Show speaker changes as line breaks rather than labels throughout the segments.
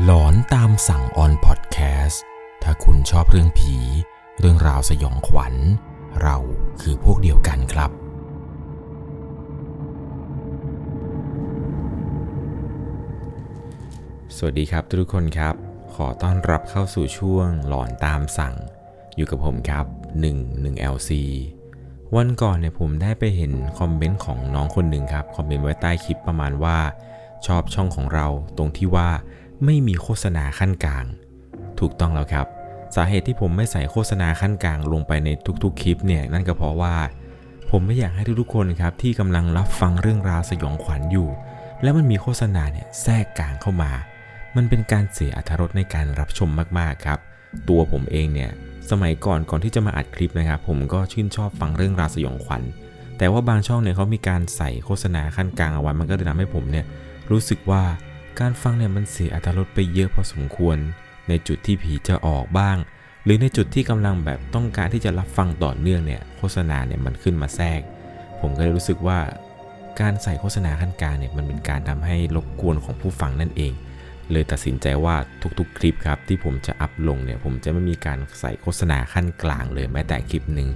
หลอนตามสั่งออนพอดแคสต์ถ้าคุณชอบเรื่องผี เรื่องราวสยองขวัญ เราคือพวกเดียวกันครับ
สวัสดีครับทุกคนครับ ขอต้อนรับเข้าสู่ช่วงหลอนตามสั่ง อยู่กับผมครับ 1 1 LC วันก่อนเนี่ยผมได้ไปเห็นคอมเมนต์ของน้องคนหนึ่งครับ คอมเมนต์ไว้ใต้คลิปประมาณว่า ชอบช่องของเราตรงที่ว่า ไม่มีโฆษณาขั้นกลาง ถูกต้องแล้วครับ สาเหตุที่ผมไม่ใส่โฆษณาขั้นกลางลงไปในทุกๆ คลิปเนี่ยนั่นก็เพราะว่า ผมไม่อยากให้ทุกๆคนครับที่กำลังรับฟังเรื่องราวสยองขวัญอยู่ แล้วมันมีโฆษณาเนี่ยแทรกกลางเข้ามา มันเป็นการเสียอรรถรสในการรับชมมากๆครับ ตัวผมเองเนี่ยสมัยก่อนก่อนที่จะมาอัดคลิปนะครับผมก็ชื่นชอบฟังเรื่องราวสยองขวัญแต่ว่าบางช่องเนี่ยเขามีการใส่โฆษณาขั้นกลางเอาไว้มันก็เลยทำให้ผมเนี่ยรู้สึกว่า การฟังเนี่ยมันเสียอรรถรสไปเยอะพอสมควร ในจุดที่ผีจะออกบ้าง หรือในจุดที่กำลังแบบต้องการที่จะรับฟังต่อเนื่องเนี่ยโฆษณาเนี่ยมันขึ้นมาแทรก ผมก็เลยรู้สึกว่า การใส่โฆษณาขั้นกลางเนี่ยมันเป็นการทำให้รบกวนของผู้ฟังนั่นเอง เลยตัดสินใจว่าทุกๆ คลิปครับที่ผมจะอัพลงเนี่ยผมจะไม่มีการใส่โฆษณาขั้นกลางเลยแม้แต่คลิปหนึ่ง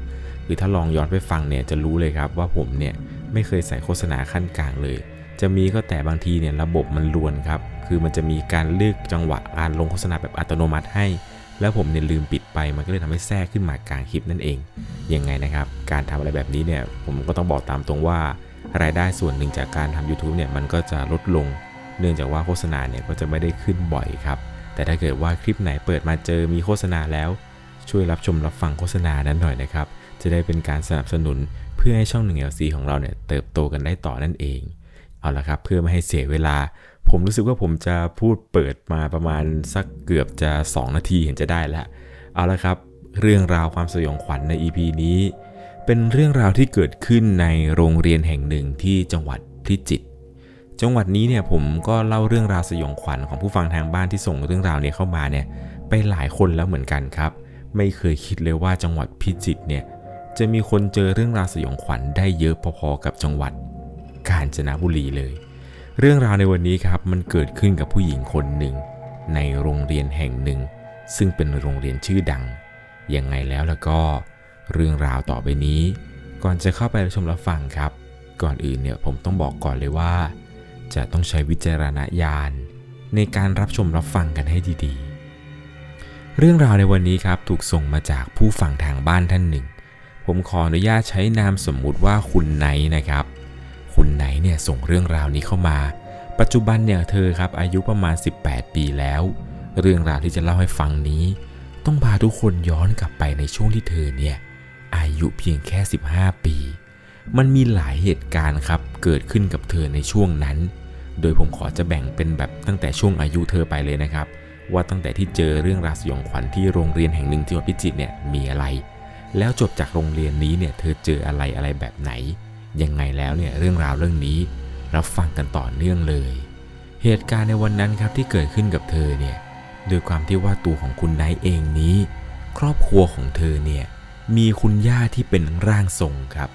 หรือถ้าลองย้อนไปฟังเนี่ยจะรู้เลยครับว่าผมเนี่ยไม่เคยใส่โฆษณาขั้นกลางเลย จะมีก็แต่บางทีเนี่ยระบบมันลวนครับ คือมันจะมีการเลือกจังหวะการลงโฆษณาแบบอัตโนมัติให้ แล้วผมเนี่ยลืมปิดไป มันก็เลยทำให้แทรกขึ้นมากลางคลิปนั่นเอง ยังไงนะครับ การทำอะไรแบบนี้เนี่ย ผมก็ต้องบอกตามตรงว่ารายได้ส่วนหนึ่งจากการทำ YouTube เนี่ยมันก็จะลดลง เนื่องจากว่าโฆษณาเนี่ยก็จะไม่ได้ขึ้นบ่อยครับ แต่ถ้าเกิดว่าคลิปไหนเปิดมาเจอมีโฆษณาแล้ว ช่วยรับชมรับฟังโฆษณานั้นหน่อยนะครับ จะได้เป็นการสนับสนุนเพื่อให้ช่อง 1LC ของเราเนี่ยเติบโตกันได้ต่อนั่นเอง เอาละครับ เพื่อไม่ให้เสียเวลา ผมรู้สึกว่าผมจะพูดเปิดมาประมาณสักเกือบจะ 2 นาทีเห็นจะได้แล้วเอาละครับ เรื่องราวความสยองขวัญใน EP นี้ เป็นเรื่องราวที่เกิดขึ้นในโรงเรียนแห่งหนึ่งที่จังหวัดพิจิตรจังหวัดนี้เนี่ยผมก็เล่าเรื่องราวสยองขวัญของผู้ฟังทางบ้านที่ส่งเรื่องราวเนี่ยเข้ามาเนี่ยไปหลายคนแล้วเหมือนกันครับ ไม่เคยคิดเลยว่าจังหวัดพิจิตรเนี่ยจะมีคนเจอเรื่องราวสยองขวัญได้เยอะพอๆกับจังหวัด กาญจนบุรีเลย เรื่องราวในวันนี้ครับมันเกิดขึ้นกับผู้หญิงคนหนึ่ง ในโรงเรียนแห่งหนึ่ง ซึ่งเป็นโรงเรียนชื่อดัง ยังไงแล้วแล้วก็ เรื่องราวต่อไปนี้ ก่อนจะเข้าไปรับชมรับฟังครับ ก่อนอื่นเนี่ยผมต้องบอกก่อนเลยว่า จะต้องใช้วิจารณญาณในการรับชมรับฟังกันให้ดีๆ เรื่องราวในวันนี้ครับถูกส่งมาจากผู้ฟังทางบ้านท่านหนึ่ง ผมขออนุญาตใช้นามสมมุติว่าคุณไนนะครับ คุณไหนเนี่ยส่งเรื่องราวนี้เข้ามา ปัจจุบันเนี่ยเธอครับอายุประมาณ 18 ปีแล้ว เรื่องราวที่จะเล่าให้ฟังนี้ ต้องพาทุกคนย้อนกลับไปในช่วงที่เธอเนี่ยอายุเพียงแค่ 15 ปี มันมีหลายเหตุการณ์ครับเกิดขึ้นกับเธอในช่วงนั้น โดยผมขอจะแบ่งเป็นแบบตั้งแต่ช่วงอายุเธอไปเลยนะครับ ว่าตั้งแต่ที่เจอเรื่องราวสยองขวัญที่โรงเรียนแห่งหนึ่งที่วัดพิจิตรเนี่ยมีอะไร แล้วจบจากโรงเรียนนี้เนี่ยเธอเจออะไรอะไรแบบไหน ยังไงแล้วเนี่ยเรื่องราวเรื่องนี้รับฟังกันต่อเนื่องเลย เหตุการณ์ในวันนั้นครับที่เกิดขึ้นกับเธอเนี่ยโดยความที่ว่าตัวของคุณไนท์เองนี้ ครอบครัวของเธอเนี่ยมีคุณย่าที่เป็นร่างทรงครับ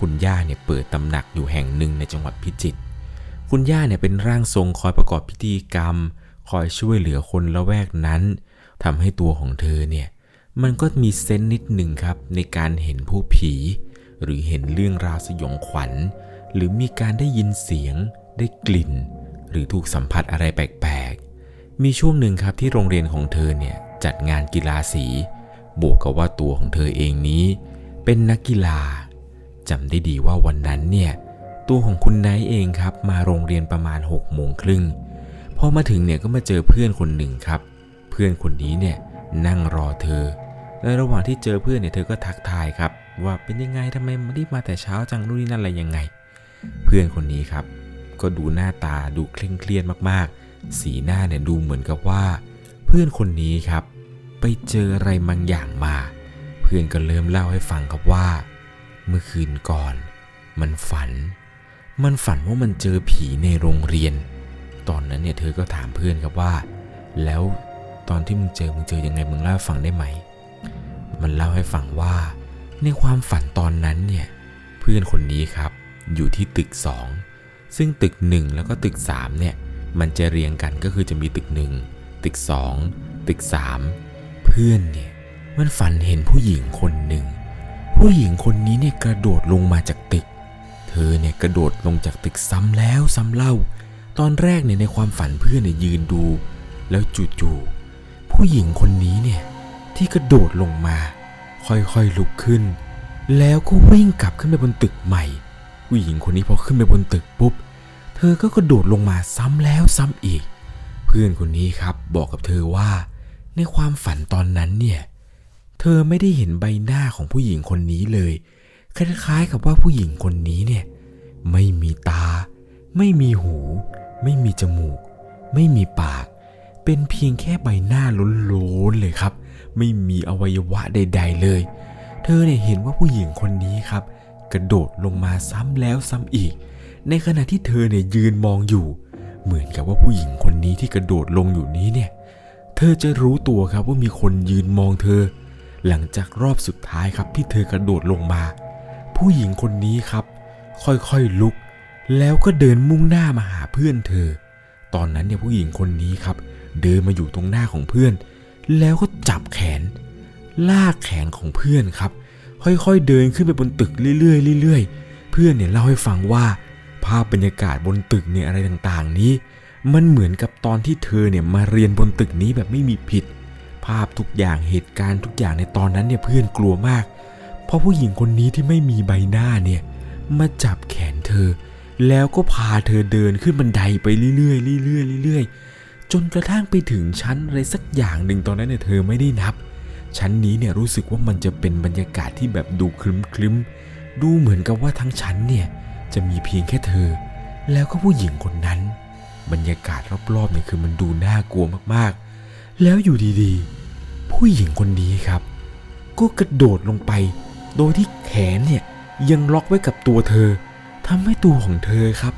คุณย่าเนี่ยเปิดตำหนักอยู่แห่งหนึ่งในจังหวัดพิจิตรคุณย่าเนี่ยเป็นร่างทรงคอยประกอบพิธีกรรม คอยช่วยเหลือคนละแวกนั้นทำให้ตัวของเธอเนี่ยมันก็มีเซนส์นิดหนึ่งครับในการเห็นผู้ผี หรือเห็นเรื่องราวสยองขวัญ หรือมีการได้ยินเสียง ได้กลิ่น หรือถูกสัมผัสอะไรแปลกๆ มีช่วงหนึ่งครับที่โรงเรียนของเธอเนี่ยจัดงานกีฬาสี บวกกับว่าตัวของเธอเองนี้ เป็นนักกีฬาจำได้ดีว่าวันนั้นเนี่ยตัวของคุณไนท์เองครับ มาโรงเรียนประมาณ6กโมงครึ่งพอมาถึงเนี่ยก็มาเจอเพื่อนคนหนึ่งครับ เพื่อนคนนี้เนี่ยนั่งรอเธอในระหว่างที่เจอเพื่อนเนี่ยเธอก็ทักทายครับ ว่าเป็นยังไงทำไมมารีบมาแต่เช้าจังนู่นนี่นั่นอะไรยังไง เพื่อนคนนี้ครับ ก็ดูหน้าตาดูเคร่งเครียดมากๆ สีหน้าเนี่ยดูเหมือนกับว่า เพื่อนคนนี้ครับ ไปเจออะไรบางอย่างมา เพื่อนก็เริ่มเล่าให้ฟังครับว่า เมื่อคืนก่อน มันฝัน มันฝันว่ามันเจอผีในโรงเรียน ตอนนั้นเนี่ยเธอก็ถามเพื่อนครับว่า แล้วตอนที่มึงเจอมึงเจอยังไงมึงเล่าให้ฟังได้ไหม มันเล่าให้ฟังว่า ในความฝันตอนนั้นเนี่ยเพื่อนคนนี้ครับอยู่ที่ตึก 2 ซึ่งตึก 1 แล้วก็ตึก3เนี่ยมันจะเรียงกันก็คือจะมีตึกหนึ่งตึกสองตึกสามเพื่อนเนี่ยมันฝันเห็นผู้หญิงคนหนึ่ง ผู้หญิงคนนี้เนี่ยกระโดดลงมาจากตึก เธอเนี่ยกระโดดลงจากตึกซ้ำแล้วซ้ำเล่า ตอนแรกเนี่ยในความฝันเพื่อนเนี่ยยืนดู แล้วจู่ๆผู้หญิงคนนี้เนี่ยที่กระโดดลงมา ค่อยๆลุกขึ้น แล้วก็วิ่งกลับขึ้นไปบนตึกใหม่ ผู้หญิงคนนี้พอขึ้นไปบนตึกปุ๊บ เธอก็กระโดดลงมาซ้ำแล้วซ้ำอีก เพื่อนคนนี้ครับบอกกับเธอว่า ในความฝันตอนนั้นเนี่ย เธอไม่ได้เห็นใบหน้าของผู้หญิงคนนี้เลย คล้ายๆกับว่าผู้หญิงคนนี้เนี่ย ไม่มีตา ไม่มีหู ไม่มีจมูก ไม่มีปาก เป็นเพียงแค่ใบหน้าล้นๆเลยครับ ไม่มีอวัยวะใด ๆ เลย เธอเนี่ยเห็นว่าผู้หญิงคนนี้ครับ กระโดดลงมาซ้ำแล้วซ้ำอีก ในขณะที่เธอเนี่ยยืนมองอยู่ เหมือนกับว่าผู้หญิงคนนี้ที่กระโดดลงอยู่นี้เนี่ย เธอจะรู้ตัวครับว่ามีคนยืนมองเธอ หลังจากรอบสุดท้ายครับที่เธอกระโดดลงมา ผู้หญิงคนนี้ครับ ค่อยๆลุก แล้วก็เดินมุ่งหน้ามาหาเพื่อนเธอ ตอนนั้นเนี่ยผู้หญิงคนนี้ครับเดินมาอยู่ตรงหน้าของเพื่อน แล้วก็จับแขน ลากแขนของเพื่อนครับ ค่อยๆเดินขึ้นไปบนตึกเรื่อยๆเรื่อยๆ เพื่อนเนี่ยเล่าให้ฟังว่า ภาพบรรยากาศบนตึกเนี่ยอะไรต่างๆ นี้ มันเหมือนกับตอนที่เธอเนี่ยมาเรียนบนตึกนี้แบบไม่มีผิด ภาพทุกอย่างเหตุการณ์ทุกอย่างในตอนนั้นเนี่ยเพื่อนกลัวมาก เพราะผู้หญิงคนนี้ที่ไม่มีใบหน้าเนี่ยมาจับแขนเธอ แล้วก็พาเธอเดินขึ้นบันไดไปเรื่อยๆเรื่อยๆเรื่อยๆ จนกระทั่งไปถึงชั้นอะไรสักอย่างหนึ่งตอนนั้นเนี่ยเธอไม่ได้นับ ชั้นนี้เนี่ยรู้สึกว่ามันจะเป็นบรรยากาศที่แบบดูคลึ้มคลึ้มดูเหมือนกับว่าทั้งชั้นเนี่ยจะมีเพียงแค่เธอ แล้วก็ผู้หญิงคนนั้น บรรยากาศรอบๆเนี่ยคือมันดูน่ากลัวมากๆ แล้วอยู่ดีๆ ผู้หญิงคนนี้ครับ ก็กระโดดลงไป โดยที่แขนเนี่ยยังล็อกไว้กับตัวเธอทำให้ตัวของเธอครับ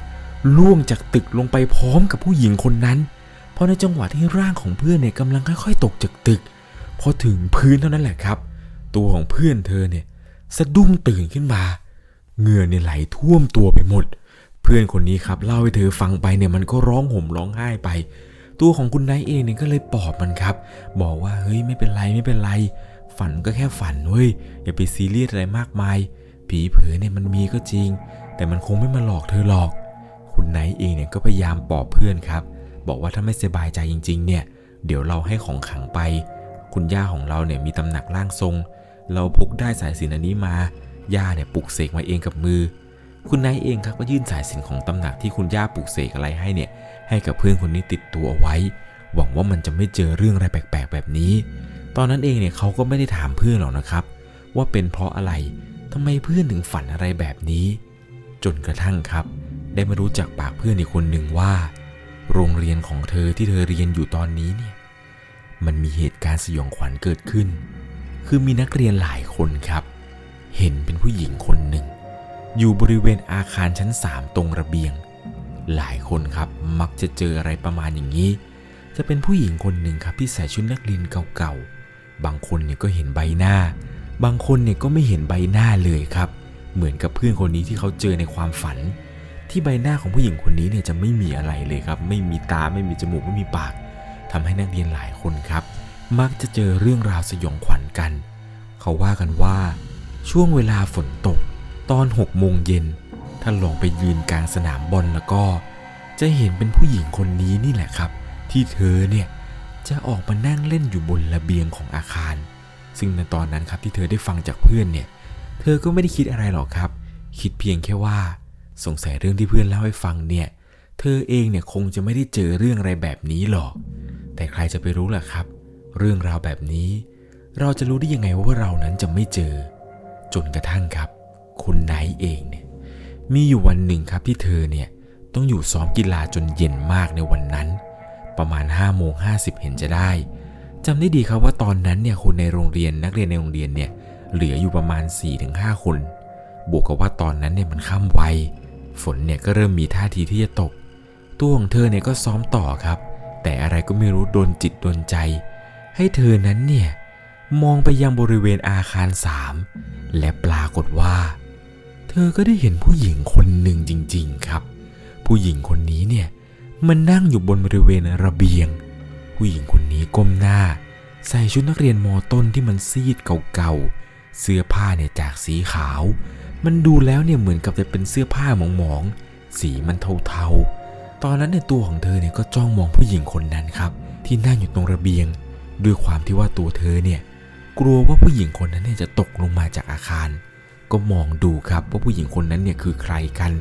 ล่วงจากตึกลงไปพร้อมกับผู้หญิงคนนั้น พอในจังหวะที่ร่างของเพื่อนเนี่ยกำลังค่อยๆ ตกจากตึก พอถึงพื้นเท่านั้นแหละครับ ตัวของเพื่อนเธอเนี่ยสะดุ้งตื่นขึ้นมา เหงื่อเนี่ยไหลท่วมตัวไปหมด เพื่อนคนนี้ครับเล่าให้เธอฟังไปเนี่ยมันก็ร้องห่มร้องไห้ไป ตัวของคุณนายเองเนี่ยก็เลยปลอบมันครับ บอกว่าเฮ้ยไม่เป็นไรไม่เป็นไร ฝันก็แค่ฝันเว้ยอย่าไปซีเรียสอะไรมากมาย ผีเผลอเนี่ยมันมีก็จริง แต่มันคงไม่มาหลอกเธอหรอก คุณนท์เองเนี่ยก็พยายามปลอบเพื่อนครับ บอกว่าถ้าไม่สบายใจจริงๆ เนี่ย เดี๋ยวเราให้ของขังไป คุณย่าของเราเนี่ยมีตำหนักร่างทรง เราพกได้สายสินอันนี้มา ย่าเนี่ยปลุกเสกมาเองกับมือ คุณนท์เองครับก็ยื่นสายสินของตำหนักที่คุณย่าปลุกเสกอะไรให้เนี่ย ให้กับเพื่อนคนนี้ติดตัวเอาไว้ หวังว่ามันจะไม่เจอเรื่องอะไรแปลกๆ แบบนี้ ตอนนั้นเองเนี่ยเขาก็ไม่ได้ถามเพื่อนหรอกนะครับ ว่าเป็นเพราะอะไรทำไมเพื่อนถึงฝันอะไรแบบนี้ จนกระทั่งครับ ได้มารู้จากปากเพื่อนอีกคนหนึ่งว่า โรงเรียนของเธอที่เธอเรียนอยู่ตอนนี้เนี่ย มันมีเหตุการณ์สยองขวัญเกิดขึ้น คือมีนักเรียนหลายคนครับ เห็นเป็นผู้หญิงคนหนึ่ง อยู่บริเวณอาคารชั้นสามตรงระเบียง หลายคนครับมักจะเจออะไรประมาณอย่างนี้ จะเป็นผู้หญิงคนหนึ่งครับที่ใส่ชุดนักเรียนเก่าๆ บางคนเนี่ยก็เห็นใบหน้า บางคนเนี่ยก็ไม่เห็นใบหน้าเลยครับ เหมือนกับเพื่อนคนนี้ที่เขาเจอในความฝัน ที่ใบหน้าของผู้หญิงคนนี้เนี่ยจะไม่มีอะไรเลยครับ ไม่มีตาไม่มีจมูกไม่มีปากทำให้นักเรียนหลายคนครับ มักจะเจอเรื่องราวสยองขวัญกัน เขาว่ากันว่าช่วงเวลาฝนตก ตอนหกโมงเย็นถ้าลองไปยืนกลางสนามบอลแล้วก็ จะเห็นเป็นผู้หญิงคนนี้นี่แหละครับ ที่เธอเนี่ยจะออกมานั่งเล่นอยู่บนระเบียงของอาคาร ซึ่งในตอนนั้นครับที่เธอได้ฟังจากเพื่อนเนี่ย เธอก็ไม่ได้คิดอะไรหรอกครับ คิดเพียงแค่ว่า สงสัยเรื่องที่เพื่อนเล่าให้ฟังเนี่ย เธอเองเนี่ยคงจะไม่ได้เจอเรื่องอะไรแบบนี้หรอก แต่ใครจะไปรู้ล่ะครับ เรื่องราวแบบนี้ เราจะรู้ได้ยังไงว่าเรานั้นจะไม่เจอ จนกระทั่งครับ คุณไนท์เองเนี่ยมีอยู่วันหนึ่งครับที่เธอเนี่ยต้องอยู่ซ้อมกีฬาจนเย็นมากในวันนั้น ประมาณ5โมง50 เห็นจะได้จำได้ดีครับว่าตอนนั้นเนี่ยคนในโรงเรียนนักเรียนในโรงเรียนเนี่ยเหลืออยู่ประมาณ 4-5 คน บวกกับว่าตอนนั้นเนี่ยมันค่ำไว ฝนเนี่ยก็เริ่มมีท่าทีที่จะตก ตัวของเธอเนี่ยก็ซ้อมต่อครับ แต่อะไรก็ไม่รู้โดนจิตโดนใจ ให้เธอนั้นเนี่ยมองไปยังบริเวณอาคารสามและปรากฏว่า เธอก็ได้เห็นผู้หญิงคนหนึ่งจริง ๆครับ ผู้หญิงคนนี้เนี่ยมันนั่งอยู่บนบริเวณระเบียง ผู้หญิงคนนี้ก้มหน้า ใส่ชุดนักเรียนมอต้นที่มันซีดเก่าๆเสื้อผ้าเนี่ยจากสีขาว มันดูแล้วเนี่ยเหมือนกับจะเป็นเสื้อผ้าหมองๆ สีมันเทาๆ ตอนนั้นเนี่ยตัวของเธอเนี่ยก็จ้องมองผู้หญิงคนนั้นครับ ที่นั่งอยู่ตรงระเบียง ด้วยความที่ว่าตัวเธอเนี่ยกลัวว่าผู้หญิงคนนั้นเนี่ยจะตกลงมาจากอาคาร ก็มองดูครับว่าผู้หญิงคนนั้นเนี่ยคือใครกัน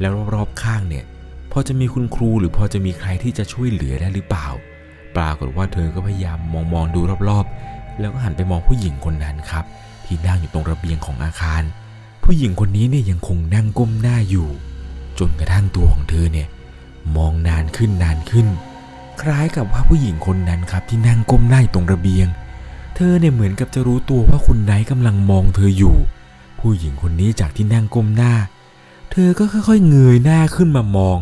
แล้วรอบๆข้างเนี่ยพอจะมีคุณครูหรือพอจะมีใครที่จะช่วยเหลือได้หรือเปล่า ปรากฏว่าเธอก็พยายามมองมองดูรอบๆ แล้วก็หันไปมองผู้หญิงคนนั้นครับ ที่นั่งอยู่ตรงระเบียงของอาคาร ผู้หญิงคนนี้เนี่ยยังคงนั่งก้มหน้าอยู่ จนกระทั่งตัวของเธอเนี่ยมองนานขึ้นนานขึ้น คล้ายกับว่าผู้หญิงคนนั้นครับที่นั่งก้มหน้าอยู่ตรงระเบียง เธอเนี่ยเหมือนกับจะรู้ตัวว่าคุณไนท์กำลังมองเธออยู่ ผู้หญิงคนนี้จากที่นั่งก้มหน้า เธอก็ค่อยๆเงยหน้าขึ้นมามอง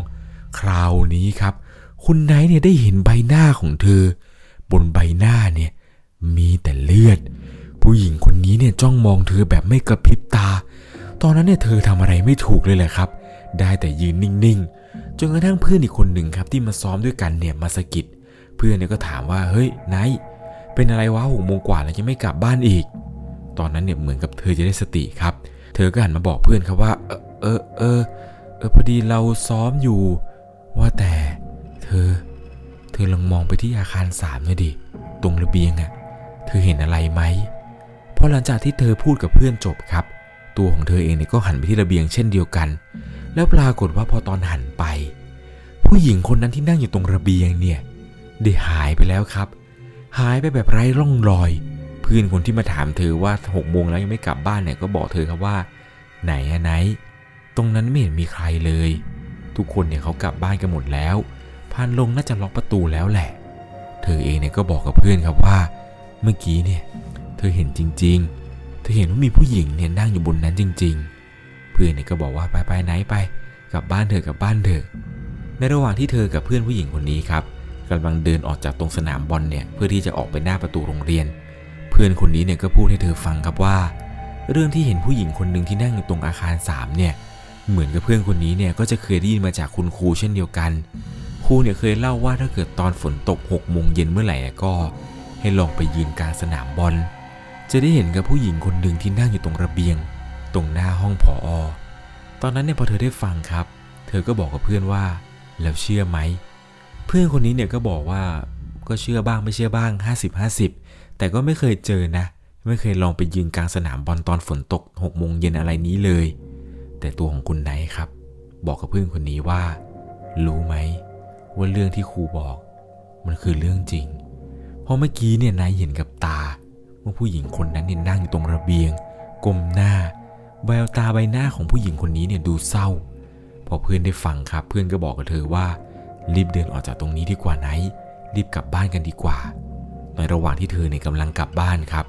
คราวนี้ครับ คุณไนท์เนี่ยได้เห็นใบหน้าของเธอ บนใบหน้าเนี่ยมีแต่เลือด ผู้หญิงคนนี้เนี่ยจ้องมองเธอแบบไม่กระพริบตา ตอนนั้นเนี่ยเธอทำอะไรไม่ถูกเลยแหละครับ ได้แต่ยืนนิ่งๆ จนกระทั่งเพื่อนอีกคนหนึ่งครับที่มาซ้อมด้วยกันเนี่ยมาสะกิด เพื่อนเนี่ยก็ถามว่าเฮ้ยไนท์เป็นอะไรวะหกโมงกว่าแล้วยังไม่กลับบ้านอีก ตอนนั้นเนี่ยเหมือนกับเธอจะได้สติครับ เธอก็หันมาบอกเพื่อนครับว่า เออเออเออเออพอดีเราซ้อมอยู่ ว่าแต่ เธอ เธอลองมองไปที่อาคารสามหน่อยดิตรงระเบียงอะ่ะ เธอเห็นอะไรไหมพอหลังจากที่เธอพูดกับเพื่อนจบครับ ตัวของเธอเองเนี่ยก็หันไปที่ระเบียงเช่นเดียวกัน แล้วปรากฏว่าพอตอนหันไป ผู้หญิงคนนั้นที่นั่งอยู่ตรงระเบียงเนี่ยได้หายไปแล้วครับ หายไปแบบไร้ร่องรอย เพื่อนคนที่มาถามเธอว่าหกโมงแล้วยังไม่กลับบ้านเนี่ยก็บอกเธอครับว่า ไหนอะไหน ตรงนั้นไม่เห็นมีใครเลย ทุกคนเนี่ยเขากลับบ้านกันหมดแล้วพานลงน่าจะล็อกประตูแล้วแหละ เธอเองเนี่ยก็บอกกับเพื่อนครับว่า เมื่อกี้เนี่ย เธอเห็นจริง ๆ เธอเห็นว่ามีผู้หญิงเนี่ยนั่งอยู่บนนั้นจริง ๆ เพื่อนเนี่ยก็บอกว่าไปไปไหนไปกลับบ้านเถอกลับบ้านเถอในระหว่างที่เธอกับเพื่อนผู้หญิงคนนี้ครับกำลังเดินออกจากตรงสนามบอลเนี่ยเพื่อที่จะออกไปหน้าประตูโรงเรียน เพื่อนคนนี้เนี่ยก็พูดให้เธอฟังครับว่า เรื่องที่เห็นผู้หญิงคนหนึ่งที่นั่งอยู่ตรงอาคารสามเนี่ยเหมือนกับเพื่อนคนนี้เนี่ยก็จะเคยได้ยินมาจากคุณครูเช่นเดียวกันครูเนี่ยเคยเล่าว่าถ้าเกิดตอนฝนตก6โมงเย็นเมื่อไหร่ก็ ให้ลองไปยืนกลางสนามบอล จะได้เห็นกับผู้หญิงคนหนึ่งที่นั่งอยู่ตรงระเบียง ตรงหน้าห้องผออตอนนั้นเนี่ยพอเธอได้ฟังครับ เธอก็บอกกับเพื่อนว่า แล้วเชื่อไหม เพื่อนคนนี้เนี่ยก็บอกว่าก็เชื่อบ้างไม่เชื่อบ้าง 50-50 แต่ก็ไม่เคยเจอนะ ไม่เคยลองไปยืนกลางสนามบอลตอนฝนตก6โมงเย็นอะไรนี้เลย แต่ตัวของคุณไนท์ครับ บอกกับเพื่อนคนนี้ว่า รู้ไหมว่าเรื่องที่ครูบอก มันคือเรื่องจริง เพราะเมื่อกี้เนี่ยนายเห็นกับตา ว่าผู้หญิงคนนั้นเนี่ยนั่งอยู่ตรงระเบียงก้มหน้าแววตาใบหน้าของผู้หญิงคนนี้เนี่ยดูเศร้า พอเพื่อนได้ฟังครับ เพื่อนก็บอกกับเธอว่า รีบเดินออกจากตรงนี้ดีกว่าไนรีบกลับบ้านกันดีกว่า ในระหว่างที่เธอเนี่ยกำลังกลับบ้านครับ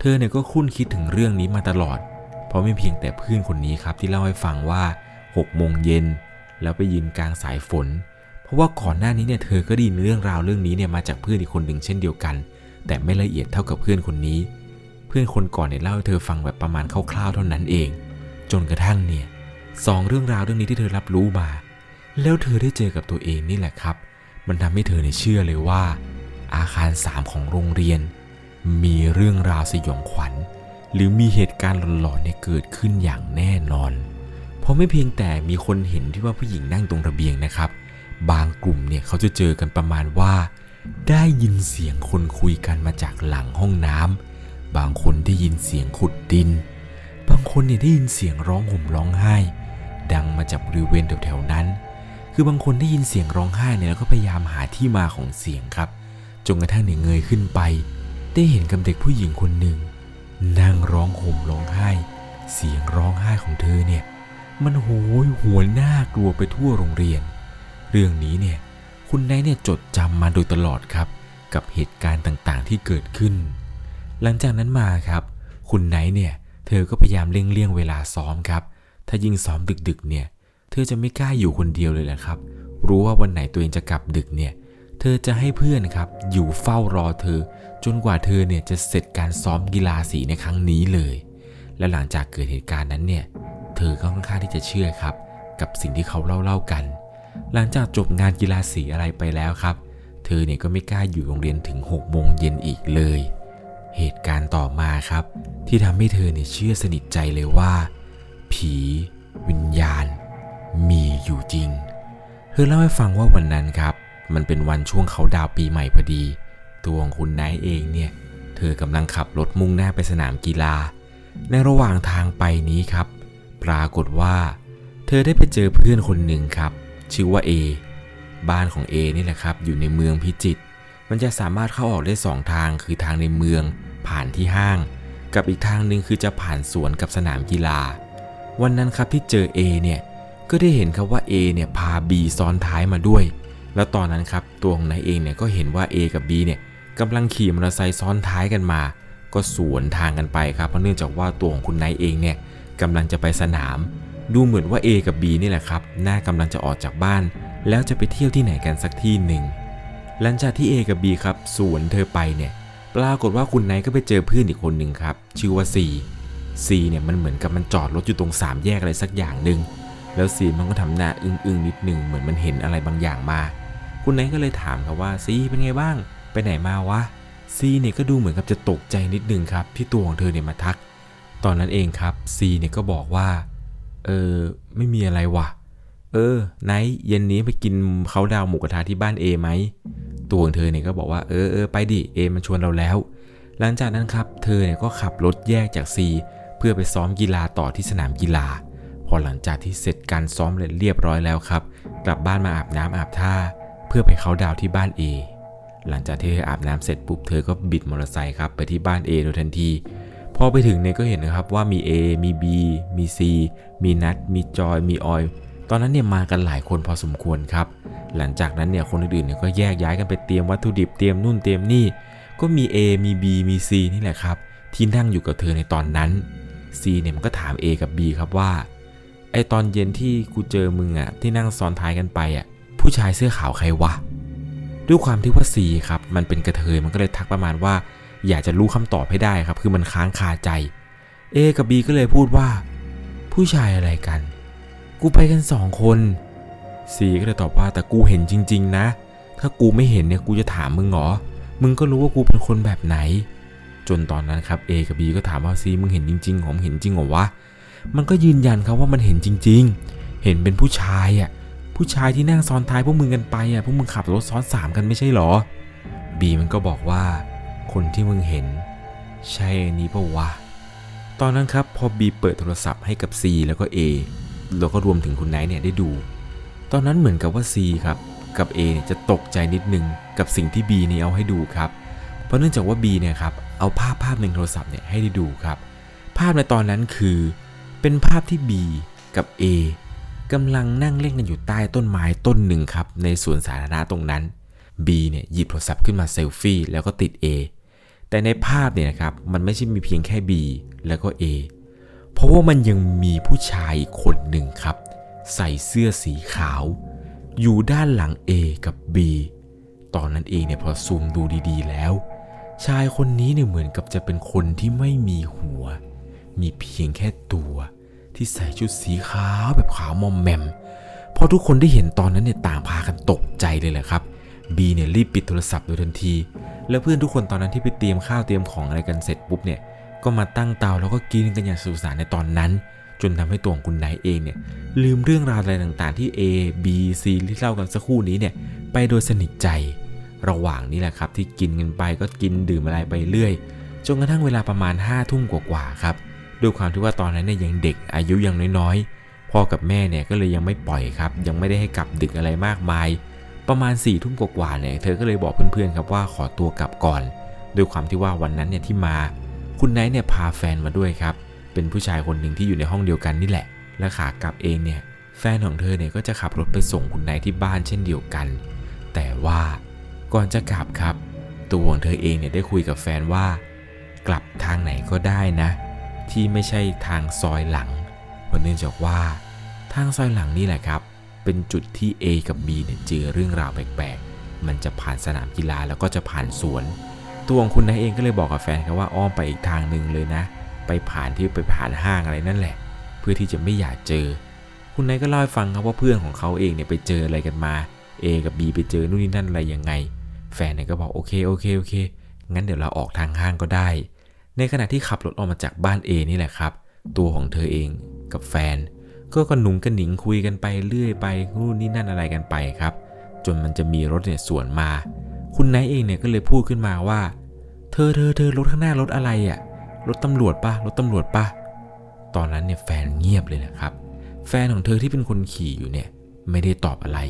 เธอเนี่ยก็คุ้นคิดถึงเรื่องนี้มาตลอด เพราะไม่เพียงแต่เพื่อนคนนี้ครับที่เล่าให้ฟังว่า6โมงเย็นแล้วไปยืนกลางสายฝน เพราะว่าก่อนหน้านี้เนี่ยเธอก็ได้ยินเรื่องราวเรื่องนี้เนี่ยมาจากเพื่อนอีกคนหนึ่งเช่นเดียวกัน แต่ไม่ละเอียดเท่ากับเพื่อนคนนี้ เพื่อนคนก่อนเนี่ยเล่าให้เธอฟังแบบประมาณคร่าวๆเท่านั้นเอง จนกระทั่งเนี่ยสองเรื่องราวเรื่องนี้ที่เธอรับรู้มา แล้วเธอได้เจอกับตัวเองนี่แหละครับ มันทำให้เธอเนี่ยเชื่อเลยว่า อาคารสามของโรงเรียน มีเรื่องราวสยองขวัญ หรือมีเหตุการณ์หลอนๆเนี่ยเกิดขึ้นอย่างแน่นอน เพราะไม่เพียงแต่มีคนเห็นที่ว่าผู้หญิงนั่งตรงระเบียงนะครับ บางกลุ่มเนี่ยเขาจะเจอกันประมาณว่า ได้ยินเสียงคนคุยกันมาจากหลังห้องน้ำ บางคนได้ยินเสียงขุดดิน บางคนเนี่ยได้ยินเสียงร้องห่มร้องไห้ ดังมาจากบริเวณแถวๆนั้น คือบางคนได้ยินเสียงร้องไห้เนี่ยแล้วก็พยายามหาที่มาของเสียงครับ จนกระทั่งเนี่ยเงยขึ้นไป ได้เห็นกับเด็กผู้หญิงคนหนึ่งนั่งร้องห่มร้องไห้ เสียงร้องไห้ของเธอเนี่ย มันโหยหวนน่ากลัวไปทั่วโรงเรียน เรื่องนี้เนี่ย คุณไนเนี่ยจดจำมาโดยตลอดครับ กับเหตุการณ์ต่างๆที่เกิดขึ้น หลังจากนั้นมาครับ คุณไนท์เนี่ย เธอก็พยายามเร่งเลี่ยงเวลาซ้อมครับ ถ้ายิ่งซ้อมดึกๆ เนี่ย เธอจะไม่กล้าอยู่คนเดียวเลยแหละครับ รู้ว่าวันไหนตัวเองจะกลับดึกเนี่ย เธอจะให้เพื่อนครับ อยู่เฝ้ารอเธอ จนกว่าเธอเนี่ยจะเสร็จการซ้อมกีฬาสีในครั้งนี้เลย และหลังจากเกิดเหตุการณ์นั้นเนี่ย เธอก็ค่อนข้างที่จะเชื่อครับ กับสิ่งที่เขาเล่าเล่าๆกัน หลังจากจบงานกีฬาสีอะไรไปแล้วครับ เธอเนี่ยก็ไม่กล้าอยู่โรงเรียนถึง6โมงเย็นอีกเลย เหตุการณ์ต่อมาครับ ที่ทำให้เธอเนี่ยเชื่อสนิทใจเลยว่า ผี วิญญาณ มีอยู่จริง เธอเล่าให้ฟังว่าวันนั้นครับ มันเป็นวันช่วงเขาดาวปีใหม่พอดี ตัวของคุณนายเองเนี่ย เธอกำลังขับรถมุ่งหน้าไปสนามกีฬา ในระหว่างทางไปนี้ครับ ปรากฏว่า เธอได้ไปเจอเพื่อนคนหนึ่งครับ ชื่อว่าเอบ้านของเอนี่แหละครับ อยู่ในเมืองพิจิตรมันจะสามารถเข้าออกได้สองทางคือทางในเมืองผ่านที่ห้าง กับอีกทางหนึ่งคือจะผ่านสวนกับสนามกีฬา วันนั้นครับที่เจอเอเนี่ยก็ได้เห็นครับว่า A เนี่ยพา B ซ้อนท้ายมาด้วย แล้วตอนนั้นครับตัวของนายเองเนี่ยก็เห็นว่า A กับ B เนี่ยกำลังขี่มอเตอร์ไซค์ซ้อนท้ายกันมา ก็สวนทางกันไปครับเพราะเนื่องจากว่าตัวของคุณนายเองเนี่ยกำลังจะไปสนาม ดูเหมือนว่า A กับ B นี่แหละครับ น่ากำลังจะออกจากบ้าน แล้วจะไปเที่ยวที่ไหนกันสักที่หนึ่ง หลังจากที่ A กับ B ครับสวนเธอไปเนี่ย ปรากฏว่าคุณนายก็ไปเจอเพื่อนอีกคนหนึ่งครับ ชื่อว่า C C เนี่ยมันเหมือนกับมันจอดรถอยู่ตรงสามแยกอะไรสักอย่างหนึ่ง แล้วซีมันก็ทำหน้าอึ้งๆนิดหนึ่งเหมือนมันเห็นอะไรบางอย่างมา คุณไนก็เลยถามครับว่าซีเป็นไงบ้าง ไปไหนมาวะซีเนี่ยก็ดูเหมือนกับจะตกใจนิดนึงครับที่ตัวของเธอเนี่ยมาทัก ตอนนั้นเองครับซีเนี่ยก็บอกว่า เออ ไม่มีอะไรวะเออไนท์เย็นนี้ไปกินเขาดาวหมูกระทะที่บ้านเอไหม ตัวของเธอเนี่ยก็บอกว่าเออเออไปดิเอมันชวนเราแล้ว หลังจากนั้นครับเธอเนี่ยก็ขับรถแยกจากซีเพื่อไปซ้อมกีฬาต่อที่สนามกีฬา พอหลังจากที่เสร็จการซ้อมเรียบร้อยแล้วครับ กลับบ้านมาอาบน้ำอาบท่า เพื่อไปเขาดาวที่บ้าน A หลังจากที่เธออาบน้ำเสร็จปุ๊บเธอก็บิดมอเตอร์ไซค์ครับไปที่บ้าน A โดยทันที พอไปถึงเนี่ยก็เห็นนะครับว่ามี A มี B มี C มีนัทมีจอย มีออย ตอนนั้นเนี่ยมากันหลายคนพอสมควรครับ หลังจากนั้นเนี่ยคนอื่นๆเนี่ยก็แยกย้ายกันไปเตรียมวัตถุดิบเตรียมนู่นเตรียมนี่ ก็มี A มี B มี C นี่แหละครับ ที่นั่งอยู่กับเธอในตอนนั้น C เนี่ยมันก็ถาม A กับ B ครับว่าไอตอนเย็นที่กูเจอมึงอะที่นั่งซ้อนท้ายกันไปอะผู้ชายเสื้อขาวใครวะด้วยความที่ว่าซีครับมันเป็นกระเทยมันก็เลยทักประมาณว่า อยากจะรู้คำตอบให้ได้ครับ คือมันค้างคาใจ A กับ B ก็เลยพูดว่า ผู้ชายอะไรกัน กูไปกันสองคนซีก็เลยตอบว่าแต่กูเห็นจริง ๆ นะ ถ้ากูไม่เห็นเนี่ยกูจะถามมึงเหรอ มึงก็รู้ว่ากูเป็นคนแบบไหน จนตอนนั้นครับ A กับ B ก็ถามว่าซีมึงเห็นจริงๆหรอมึงเห็นจริงเหรอวะ มันก็ยืนยันครับว่ามันเห็นจริง ๆ เห็นเป็นผู้ชายอะผู้ชายที่นั่งซ้อนท้ายพวกมึงกันไปอะพวกมึงขับรถซ้อนสามกันไม่ใช่หรอบีมันก็บอกว่า คนที่มึงเห็น ใช่อันนี้ปะวะ ตอนนั้นครับพอบีเปิดโทรศัพท์ให้กับ C แล้วก็ A แล้วก็รวมถึงคุณไนท์เนี่ยได้ดู ตอนนั้นเหมือนกับว่า C ครับกับ A เนี่ยจะตกใจนิดนึงกับสิ่งที่ B เนี่ยเอาให้ดูครับ เพราะเนื่องจากว่า B เนี่ยครับเอาภาพภาพหนึ่งโทรศัพท์เนี่ยให้ได้ดูครับ ภาพในตอนนั้นคือเป็นภาพที่ B กับ A กำลังนั่งเล่นกันอยู่ใต้ต้นไม้ต้นหนึ่งครับในสวนสาธารณะตรงนั้น B เนี่ยหยิบโทรศัพท์ขึ้นมาเซลฟี่แล้วก็ติด A แต่ในภาพเนี่ยนะครับมันไม่ใช่มีเพียงแค่ B แล้วก็ A เพราะว่ามันยังมีผู้ชายอีกคนหนึ่งครับ ใส่เสื้อสีขาว อยู่ด้านหลัง A กับ B ตอนนั้นเองเนี่ยพอซูมดูดีๆแล้ว ชายคนนี้เนี่ยเหมือนกับจะเป็นคนที่ไม่มีหัว มีเพียงแค่ตัว ที่ใส่ชุดสีขาวแบบขาวมอมแมมพอทุกคนได้เห็นตอนนั้นเนี่ยต่างพากันตกใจเลยแหละครับบีเนี่ยรีบปิดโทรศัพท์โดยทันที แล้วเพื่อนทุกคนตอนนั้นที่ไปเตรียมข้าวเตรียมของอะไรกันเสร็จปุ๊บเนี่ย ก็มาตั้งเตาแล้วก็กินกันอย่างสุสนานในตอนนั้น จนทำให้ตัวของคุณนายเองเนี่ยลืมเรื่องราวอะไรต่างๆที่ A B C ที่เล่ากันสักครู่นี้เนี่ยไปโดยสนิทใจ ระหว่างนี้แหละครับที่กินกันไปก็กินดื่มอะไรไปเรื่อยจนกระทั่งเวลาประมาณ5้าทุ่มกว่าๆครับด้วยความที่ว่าตอนนั้นเนี่ยยังเด็กอายุยังน้อยๆพ่อกับแม่เนี่ยก็เลยยังไม่ปล่อยครับ ยังไม่ได้ให้กลับดึกอะไรมากมาย ประมาณ4ี่ทุ่มกว่าๆเนี่ยเธอก็เลยบอกเพื่อนๆครับว่าขอตัวกลับก่อน ด้วยความที่ว่าวันนั้นเนี่ยที่มา คุณไนท์เนี่ยพาแฟนมาด้วยครับ เป็นผู้ชายคนหนึ่งที่อยู่ในห้องเดียวกันนี่แหละ และขากลับเองเนี่ยแฟนของเธอเนี่ยก็จะขับรถไปส่งคุณไนท์ที่บ้านเช่นเดียวกัน แต่ว่าก่อนจะกลับครับ ตัวของเธอเองเนี่ยได้คุยกับแฟนว่า กลับทางไหนก็ได้นะ ที่ไม่ใช่ทางซอยหลังเพราะเนื่องจากว่าทางซอยหลังนี่แหละครับ เป็นจุดที่ A กับ B เนี่ยเจอเรื่องราวแปลกๆ มันจะผ่านสนามกีฬาแล้วก็จะผ่านสวน ตัวของคุณนายเองก็เลยบอกกับแฟนครับว่าอ้อมไปอีกทางหนึ่งเลยนะ ไปผ่านที่ไปผ่านห้างอะไรนั่นแหละ เพื่อที่จะไม่อยากเจอ คุณนท์ก็เล่าให้ฟังครับว่าเพื่อนของเขาเองเนี่ยไปเจออะไรกันมา A กับ B ไปเจอนู่นนี่นั่นอะไรยังไง แฟนเนี่ยก็บอกโอเคโอเคโอเค งั้นเดี๋ยวเราออกทางห้างก็ได้ ในขณะที่ขับรถออกมาจากบ้าน A นี่แหละครับ ตัวของเธอเองกับแฟน ก็กระหนุงกระหนิงคุยกันไปเรื่อยไปนู่นนี่นั่นอะไรกันไปครับ จนมันจะมีรถเนี่ยสวนมา คุณนท์เองเนี่ยก็เลยพูดขึ้นมาว่า เธอเธอเธอรถข้างหน้ารถอะไรอะ่ะรถตำรวจปะรถตำรวจปะตอนนั้นเนี่ยแฟนเงียบเลยนะครับ แฟนของเธอที่เป็นคนขี่อยู่เนี่ยไม่ได้ตอบอะไร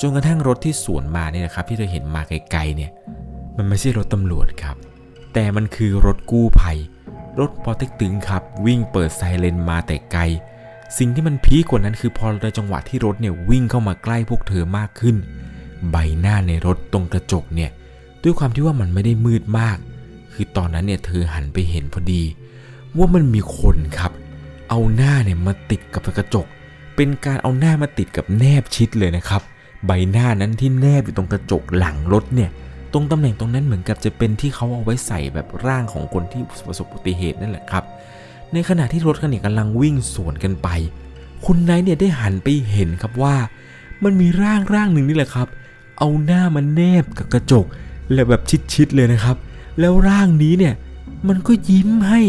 จนกระทั่งรถที่สวนมาเนี่ยนะครับ ที่เธอเห็นมาไกลๆเนี่ย มันไม่ใช่รถตำรวจครับ แต่มันคือรถกู้ภัย รถปอเต็กตึงครับ วิ่งเปิดไซเรนมาแต่ไกล สิ่งที่มันพีคกว่านั้นคือพอในจังหวะที่รถเนี่ยวิ่งเข้ามาใกล้พวกเธอมากขึ้น ใบหน้าในรถตรงกระจกเนี่ย ด้วยความที่ว่ามันไม่ได้มืดมาก คือตอนนั้นเนี่ยเธอหันไปเห็นพอดี ว่ามันมีคนครับ เอาหน้าเนี่ยมาติดกับกระจก เป็นการเอาหน้ามาติดกับแนบชิดเลยนะครับ ใบหน้านั้นที่แนบอยู่ตรงกระจกหลังรถเนี่ย ตรงตำแหน่งตรงนั้นเหมือนกับจะเป็นที่เขาเอาไว้ใส่แบบร่างของคนที่ประสบอุบัติเหตุนั่นแหละครับ ในขณะที่รถคันนี้กำลังวิ่งสวนกันไป คุณไนท์เนี่ยได้หันไปเห็นครับว่า มันมีร่างร่างหนึ่งนี่แหละครับ เอาหน้ามันแนบกับกระจก และแบบชิดๆเลยนะครับ แล้วร่างนี้เนี่ยมันก็ยิ้มให้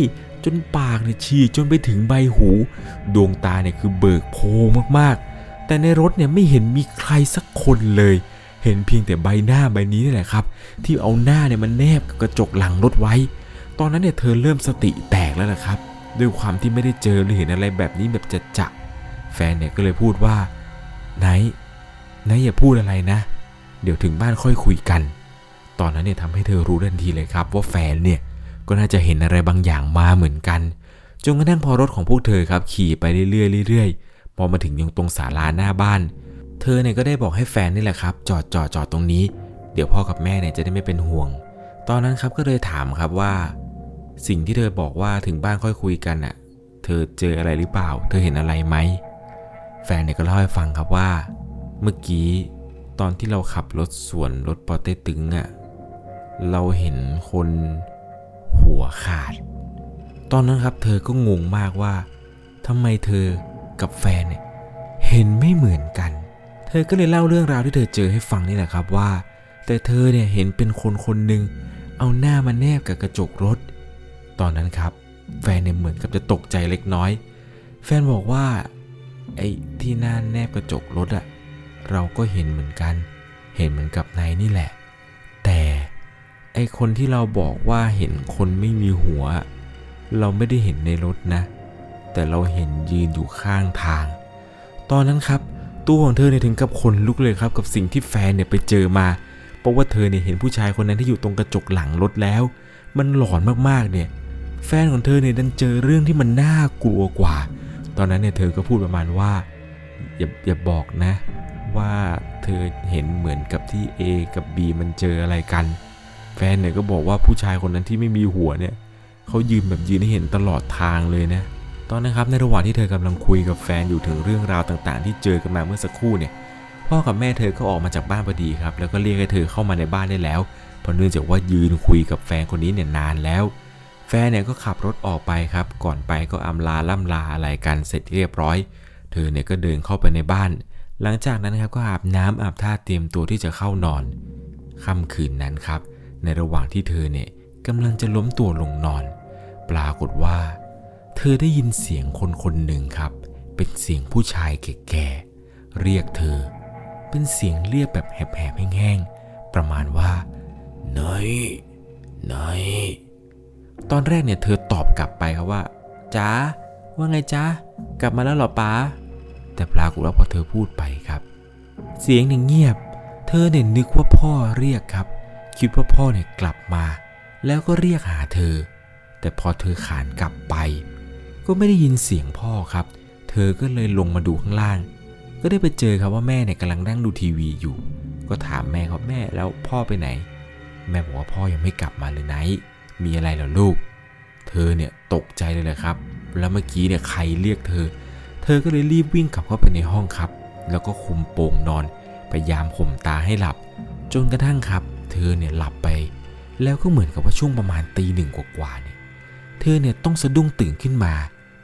จนปากเนี่ยฉีกจนไปถึงใบหู ดวงตาเนี่ยคือเบิกโพมากๆ แต่ในรถเนี่ยไม่เห็นมีใครสักคนเลย เห็นเพียงแต่ใบหน้าใบนี้นี่แหละครับ ที่เอาหน้าเนี่ยมันแนบกับกระจกหลังรถไว้ ตอนนั้นเนี่ยเธอเริ่มสติแตกแล้วนะครับ ด้วยความที่ไม่ได้เจอหรือเห็นอะไรแบบนี้แบบจะจะๆแฟนเนี่ยก็เลยพูดว่าไนท์ไนท์อย่าพูดอะไรนะ เดี๋ยวถึงบ้านค่อยคุยกัน ตอนนั้นเนี่ยทำให้เธอรู้ทันทีเลยครับ ว่าแฟนเนี่ยก็น่าจะเห็นอะไรบางอย่างมาเหมือนกันจนกระทั่งพอรถของพวกเธอครับขี่ไปเรื่อยๆเรื่อยๆพอมาถึงยังตรงศาลาหน้าบ้าน เธอเนี่ยก็ได้บอกให้แฟนนี่แหละครับ จอดจอดจอดตรงนี้ เดี๋ยวพ่อกับแม่เนี่ยจะได้ไม่เป็นห่วง ตอนนั้นครับก็เลยถามครับว่า สิ่งที่เธอบอกว่าถึงบ้านค่อยคุยกันอะ เธอเจออะไรหรือเปล่า เธอเห็นอะไรไหม แฟนเนี่ยก็เล่าให้ฟังครับว่า เมื่อกี้ตอนที่เราขับรถสวนรถปอเต้ตึงอะ เราเห็นคนหัวขาด ตอนนั้นครับ เธอก็งงมากว่าทำไมเธอกับแฟนเนี่ยเห็นไม่เหมือนกัน เธอก็เลยเล่าเรื่องราวที่เธอเจอให้ฟังนี่แหละครับว่า แต่เธอเนี่ยเห็นเป็นคนคนหนึ่งเอาหน้ามาแนบกับกระจกรถ ตอนนั้นครับ แฟนเนี่ยเหมือนกับจะตกใจเล็กน้อย แฟนบอกว่า ไอ้ที่หน้าแนบกระจกรถอะเราก็เห็นเหมือนกัน เห็นเหมือนกับนายนี่แหละ แต่ไอคนที่เราบอกว่าเห็นคนไม่มีหัว เราไม่ได้เห็นในรถนะ แต่เราเห็นยืนอยู่ข้างทาง ตอนนั้นครับตัวของเธอเนี่ยถึงกับขนลุกเลยครับ กับสิ่งที่แฟนเนี่ยไปเจอมาเพราะว่าเธอเนี่ยเห็นผู้ชายคนนั้นที่อยู่ตรงกระจกหลังรถแล้ว มันหลอนมากๆเนี่ย แฟนของเธอเนี่ยดันเจอเรื่องที่มันน่ากลัวกว่า ตอนนั้นเนี่ยเธอก็พูดประมาณว่า อย่าอย่าบอกนะ ว่าเธอเห็นเหมือนกับที่ A กับ B มันเจออะไรกัน แฟนเนี่ยก็บอกว่าผู้ชายคนนั้นที่ไม่มีหัวเนี่ยเขายืนแบบยืนให้เห็นตลอดทางเลยนะ ตอนนั้นครับในระหว่างที่เธอกำลังคุยกับแฟนอยู่ถึงเรื่องราวต่างๆ ที่เจอกันมาเมื่อสักครู่เนี่ย พ่อกับแม่เธอก็ออกมาจากบ้านพอดีครับ แล้วก็เรียกให้เธอเข้ามาในบ้านได้แล้ว เพราะเนื่องจากว่ายืนคุยกับแฟนคนนี้เนี่ยนานแล้ว แฟนเนี่ยก็ขับรถออกไปครับ ก่อนไปก็อำลาล่ำลาอะไรกันเสร็จเรียบร้อย เธอเนี่ยก็เดินเข้าไปในบ้าน หลังจากนั้นครับก็อาบน้ำอาบท่าเตรียมตัวที่จะเข้านอน ค่ำคืนนั้นครับ ในระหว่างที่เธอเนี่ยกำลังจะล้มตัวลงนอน ปรากฏว่า เธอได้ยินเสียงคนคนหนึ่งครับ เป็นเสียงผู้ชายแก่ๆเรียกเธอ เป็นเสียงเรียกแบบแหบๆแห้งๆประมาณว่าไหนไหน ตอนแรกเนี่ยเธอตอบกลับไปครับว่าจ้าว่าไงจ้ากลับมาแล้วหรอป้า แต่ปรากฏว่าพอเธอพูดไปครับ เสียงเนี่ยเงียบ เธอเนี่ยนึกว่าพ่อเรียกครับ คิดว่าพ่อเนี่ยกลับมา แล้วก็เรียกหาเธอ แต่พอเธอขานกลับไป ก็ไม่ได้ยินเสียงพ่อครับ เธอก็เลยลงมาดูข้างล่าง ก็ได้ไปเจอครับว่าแม่เนี่ยกำลังนั่งดูทีวีอยู่ ก็ถามแม่ครับแม่แล้วพ่อไปไหน แม่บอกว่าพ่อยังไม่กลับมาเลยไนท์ มีอะไรเหรอลูก เธอเนี่ยตกใจเลยแหละครับ แล้วเมื่อกี้เนี่ยใครเรียกเธอ เธอก็เลยรีบวิ่งกลับเข้าไปในห้องครับ แล้วก็คุมโป่งนอนพยายามข่มตาให้หลับ จนกระทั่งครับ เธอเนี่ยหลับไป แล้วก็เหมือนกับว่าช่วงประมาณตีหนึ่งกว่าๆเนี่ยเธอเนี่ยต้องสะดุ้งตื่นขึ้นมา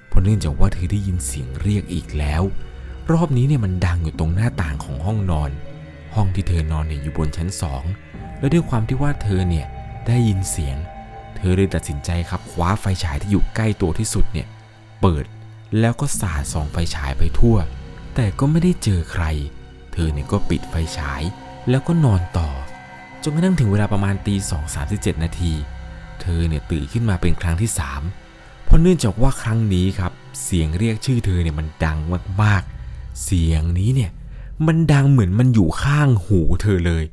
เพราะเนื่องจากว่าเธอได้ยินเสียงเรียกอีกแล้ว รอบนี้เนี่ยมันดังอยู่ตรงหน้าต่างของห้องนอน ห้องที่เธอนอนเนี่ยอยู่บนชั้นสองแล้วด้วยความที่ว่าเธอเนี่ยได้ยินเสียง ธอเลยตัดสินใจครับคว้าไฟฉายที่อยู่ใกล้ตัวที่สุดเนี่ย เปิดแล้วก็สาดส่องไฟฉายไปทั่ว แต่ก็ไม่ได้เจอใคร เธอเนี่ยก็ปิดไฟฉายแล้วก็นอนต่อจนกระทั่งถึงเวลาประมาณตีสองสามสิบเจ็ดนาที เธอเนี่ยตื่นขึ้นมาเป็นครั้งที่สามเพราะเนื่องจากว่าครั้งนี้ครับ เสียงเรียกชื่อเธอเนี่ยมันดังมากๆ เสียงนี้เนี่ยมันดังเหมือนมันอยู่ข้างหูเธอเลย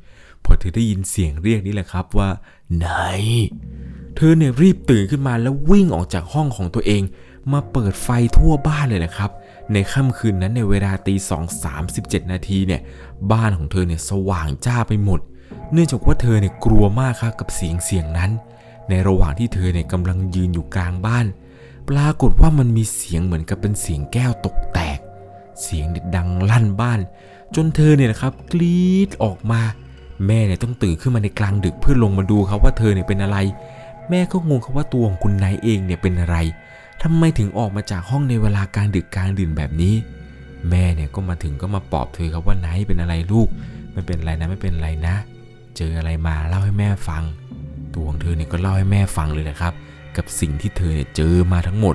อเธอได้ยินเสียงเรียกนี้แหละครับว่าไหน เธอเนี่ยรีบตื่นขึ้นมาแล้ววิ่งออกจากห้องของตัวเอง มาเปิดไฟทั่วบ้านเลยนะครับ ในค่ำคืนนั้นในเวลาตีสองสามสิบเจ็ดนาทีเนี่ย บ้านของเธอเนี่ยสว่างจ้าไปหมด เนื่องจากว่าเธอเนี่ยกลัวมากครับกับเสียงเสียงนั้น ในระหว่างที่เธอเนี่ยกำลังยืนอยู่กลางบ้าน ปรากฏว่ามันมีเสียงเหมือนกับเป็นเสียงแก้วตกแตก เสียงดังลั่นบ้าน จนเธอเนี่ยนะครับกรีดออกมา แม่เนี่ยต้องตื่นขึ้นมาในกลางดึกเพื่อลงมาดูครับว่าเธอเนี่ยเป็นอะไร แม่ก็งงครับว่าตัวของคุณนายเองเนี่ยเป็นอะไรทำไมถึงออกมาจากห้องในเวลากลางดึกกลางดื่นแบบนี้ แม่เนี่ยก็มาถึงก็มาปลอบเธอครับว่านท์เป็นอะไรลูกไม่เป็นไรนะไม่เป็นไรนะ เจออะไรมาเล่าให้แม่ฟัง ตัวของเธอเนี่ยก็เล่าให้แม่ฟังเลยแหละครับ กับสิ่งที่เธอเนี่ยเจอมาทั้งหมด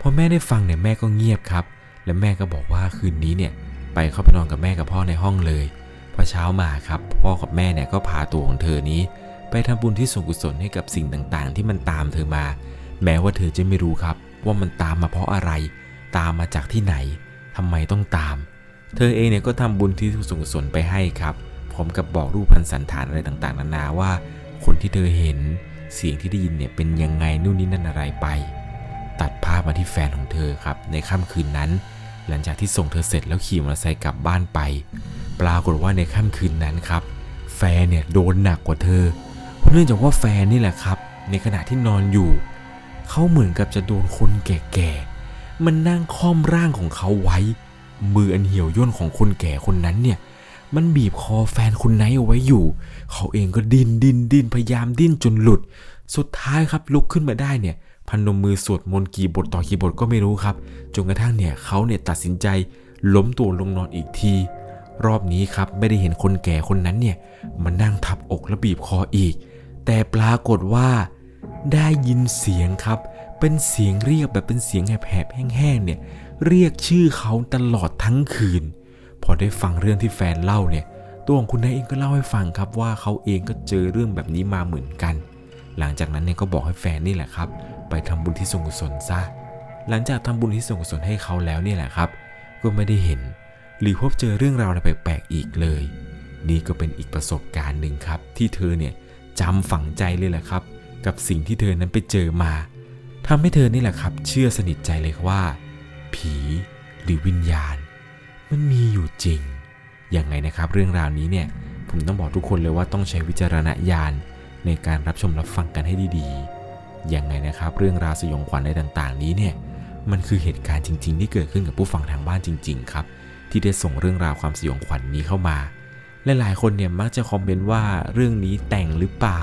พอแม่ได้ฟังเนี่ยแม่ก็เงียบครับ และแม่ก็บอกว่าคืนนี้เนี่ยไปเข้าไปนอนกับแม่กับพ่อในห้องเลย พอเช้ามาครับพ่อกับแม่เนี่ยก็พาตัวของเธอนี้ ไปทำบุญที่ส่วนกุศลให้กับสิ่งต่างๆ ที่มันตามเธอมา แม้ว่าเธอจะไม่รู้ครับ ว่ามันตามมาเพราะอะไร ตามมาจากที่ไหนทำไมต้องตาม เธอเองเนี่ยก็ทำบุญที่ส่วนกุศลไปให้ครับพร้อมกับบอกรูปพันสันฐานอะไรต่างๆ นานาว่า คนที่เธอเห็นเสียงที่ได้ยินเนี่ยเป็นยังไงนู่นนี่นั่นอะไรไป ตัดภาพมาที่แฟนของเธอครับ ในค่ำคืนนั้น หลังจากที่ส่งเธอเสร็จแล้วขี่มอเตอร์ไซค์กลับบ้านไป ปรากฏว่าในค่ำคืนนั้นครับ แฟนเนี่ยโดนหนักกว่าเธอ เพราะเนื่องจากว่าแฟนนี่แหละครับ ในขณะที่นอนอยู่ เขาเหมือนกับจะโดนคนแก่ๆ มันนั่งค่อมร่างของเขาไว้ มืออันเหี่ยวย่นของคนแก่คนนั้นเนี่ย มันบีบคอแฟนคุณไนท์เอาไว้อยู่ เขาเองก็ดิ้นดิ้นดิ้นพยายามดิ้นจนหลุด สุดท้ายครับลุกขึ้นมาได้เนี่ยพนมมือสวดมนต์กี่บทต่อกี่บทก็ไม่รู้ครับ จนกระทั่งเนี่ยเขาเนี่ยตัดสินใจล้มตัวลงนอนอีกที รอบนี้ครับไม่ได้เห็นคนแก่คนนั้นเนี่ยมันนั่งทับอกและบีบคออีก แต่ปรากฏว่า ได้ยินเสียงครับ เป็นเสียงเรียกแบบเป็นเสียงแหบๆแห้งๆเนี่ยเรียกชื่อเขาตลอดทั้งคืน พอได้ฟังเรื่องที่แฟนเล่าเนี่ย ตัวของคุณนายเองก็เล่าให้ฟังครับว่าเขาเองก็เจอเรื่องแบบนี้มาเหมือนกัน หลังจากนั้นเนี่ยก็บอกให้แฟนนี่แหละครับ ไปทำบุญที่ส่วนกุศลซะหลังจากทำบุญที่ส่วนกุศลให้เขาแล้วเนี่ยแหละครับ ก็ไม่ได้เห็น หรือพบเจอเรื่องราวอะไรแปลกๆอีกเลย นี่ก็เป็นอีกประสบการณ์หนึ่งครับ ที่เธอเนี่ยจำฝังใจเลยแหละครับ กับสิ่งที่เธอนั้นไปเจอมาทำให้เธอนี่แหละครับ เชื่อสนิทใจเลยว่า ผีหรือวิญญาณ มันมีอยู่จริงยังไงนะครับ เรื่องราวนี้เนี่ยผมต้องบอกทุกคนเลยว่าต้องใช้วิจารณญาณในการรับชมรับฟังกันให้ดีๆยังไงนะครับ เรื่องราวสยองขวัญอะไรต่าง ๆ นี้เนี่ยมันคือเหตุการณ์จริง ๆ ที่เกิดขึ้นกับผู้ฟังทางบ้านจริง ๆ ครับ ที่ได้ส่งเรื่องราวความสยองขวัญนนี้เข้ามาและหลายคนเนี่ยมักจะคอมเมนต์ว่าเรื่องนี้แต่งหรือเปล่า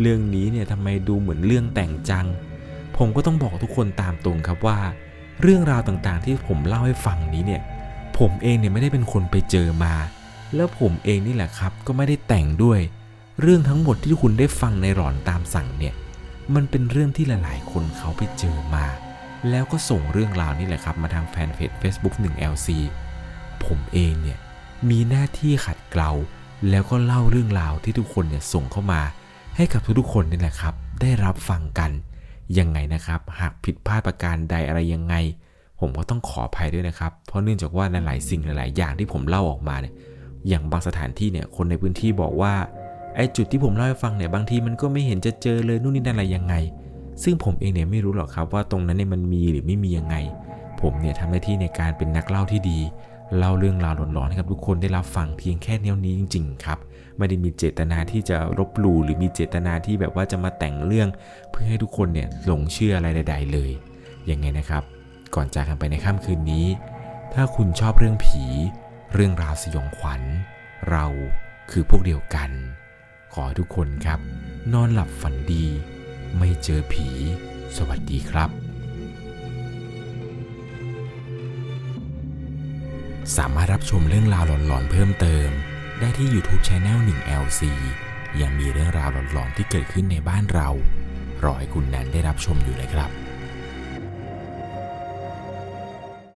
เรื่องนี้เนี่ยทำไมดูเหมือนเรื่องแต่งจัง ผมก็ต้องบอกทุกคนตามตรงครับว่า เรื่องราวต่างๆที่ผมเล่าให้ฟังนี้เนี่ย ผมเองเนี่ยไม่ได้เป็นคนไปเจอมา แล้วผมเองนี่แหละครับก็ไม่ได้แต่งด้วย เรื่องทั้งหมดที่คุณได้ฟังในหลอนตามสั่งเนี่ย มันเป็นเรื่องที่หลายๆ คนเขาไปเจอมา แล้วก็ส่งเรื่องราวนี่แหละครับมาทางแฟนเพจ Facebook 1LC ผมเองเนี่ยมีหน้าที่ขัดเกลาแล้วก็เล่าเรื่องราวที่ทุกคนเนี่ยส่งเข้ามา ให้กับทุกๆคนนี่แหละครับ ได้รับฟังกันยังไงนะครับ หากผิดพลาดประการใดอะไรยังไง ผมก็ต้องขออภัยด้วยนะครับ เพราะเนื่องจากว่าหลายๆสิ่งหลาย ๆ อย่างที่ผมเล่าออกมาเนี่ยอย่างบางสถานที่เนี่ยคนในพื้นที่บอกว่าไอ้จุดที่ผมเล่าให้ฟังเนี่ยบางทีมันก็ไม่เห็นจะเจอเลยนู่นนี่นั่นอะไรยังไง ซึ่งผมเองเนี่ยไม่รู้หรอกครับว่าตรงนั้นเนี่ยมันมีหรือไม่มียังไง ผมเนี่ยทำหน้าที่ในการเป็นนักเล่าที่ดี เล่าเรื่องราวหลอนๆให้กับทุกคนได้รับฟังเพียงแค่แนวนี้จริง ๆ ครับไม่ได้มีเจตนาที่จะรบหลู่หรือมีเจตนาที่แบบว่าจะมาแต่งเรื่องเพื่อให้ทุกคนเนี่ยหลงเชื่ออะไรใด ๆ เลยยังไงนะครับ ก่อนจากกันไปในค่ำคืนนี้ ถ้าคุณชอบเรื่องผี เรื่องราวสยองขวัญ เราคือพวกเดียวกัน ขอให้ทุกคนครับ นอนหลับฝันดี ไม่เจอผี สวัสดีครับ
สามารถรับชมเรื่องราวหลอนๆเพิ่มเติม ได้ที่ YouTube Channel 1 LC ยังมีเรื่องราวหลอนๆที่เกิดขึ้นในบ้านเรา รอให้คุณแนนได้รับชมอยู่เลยครับ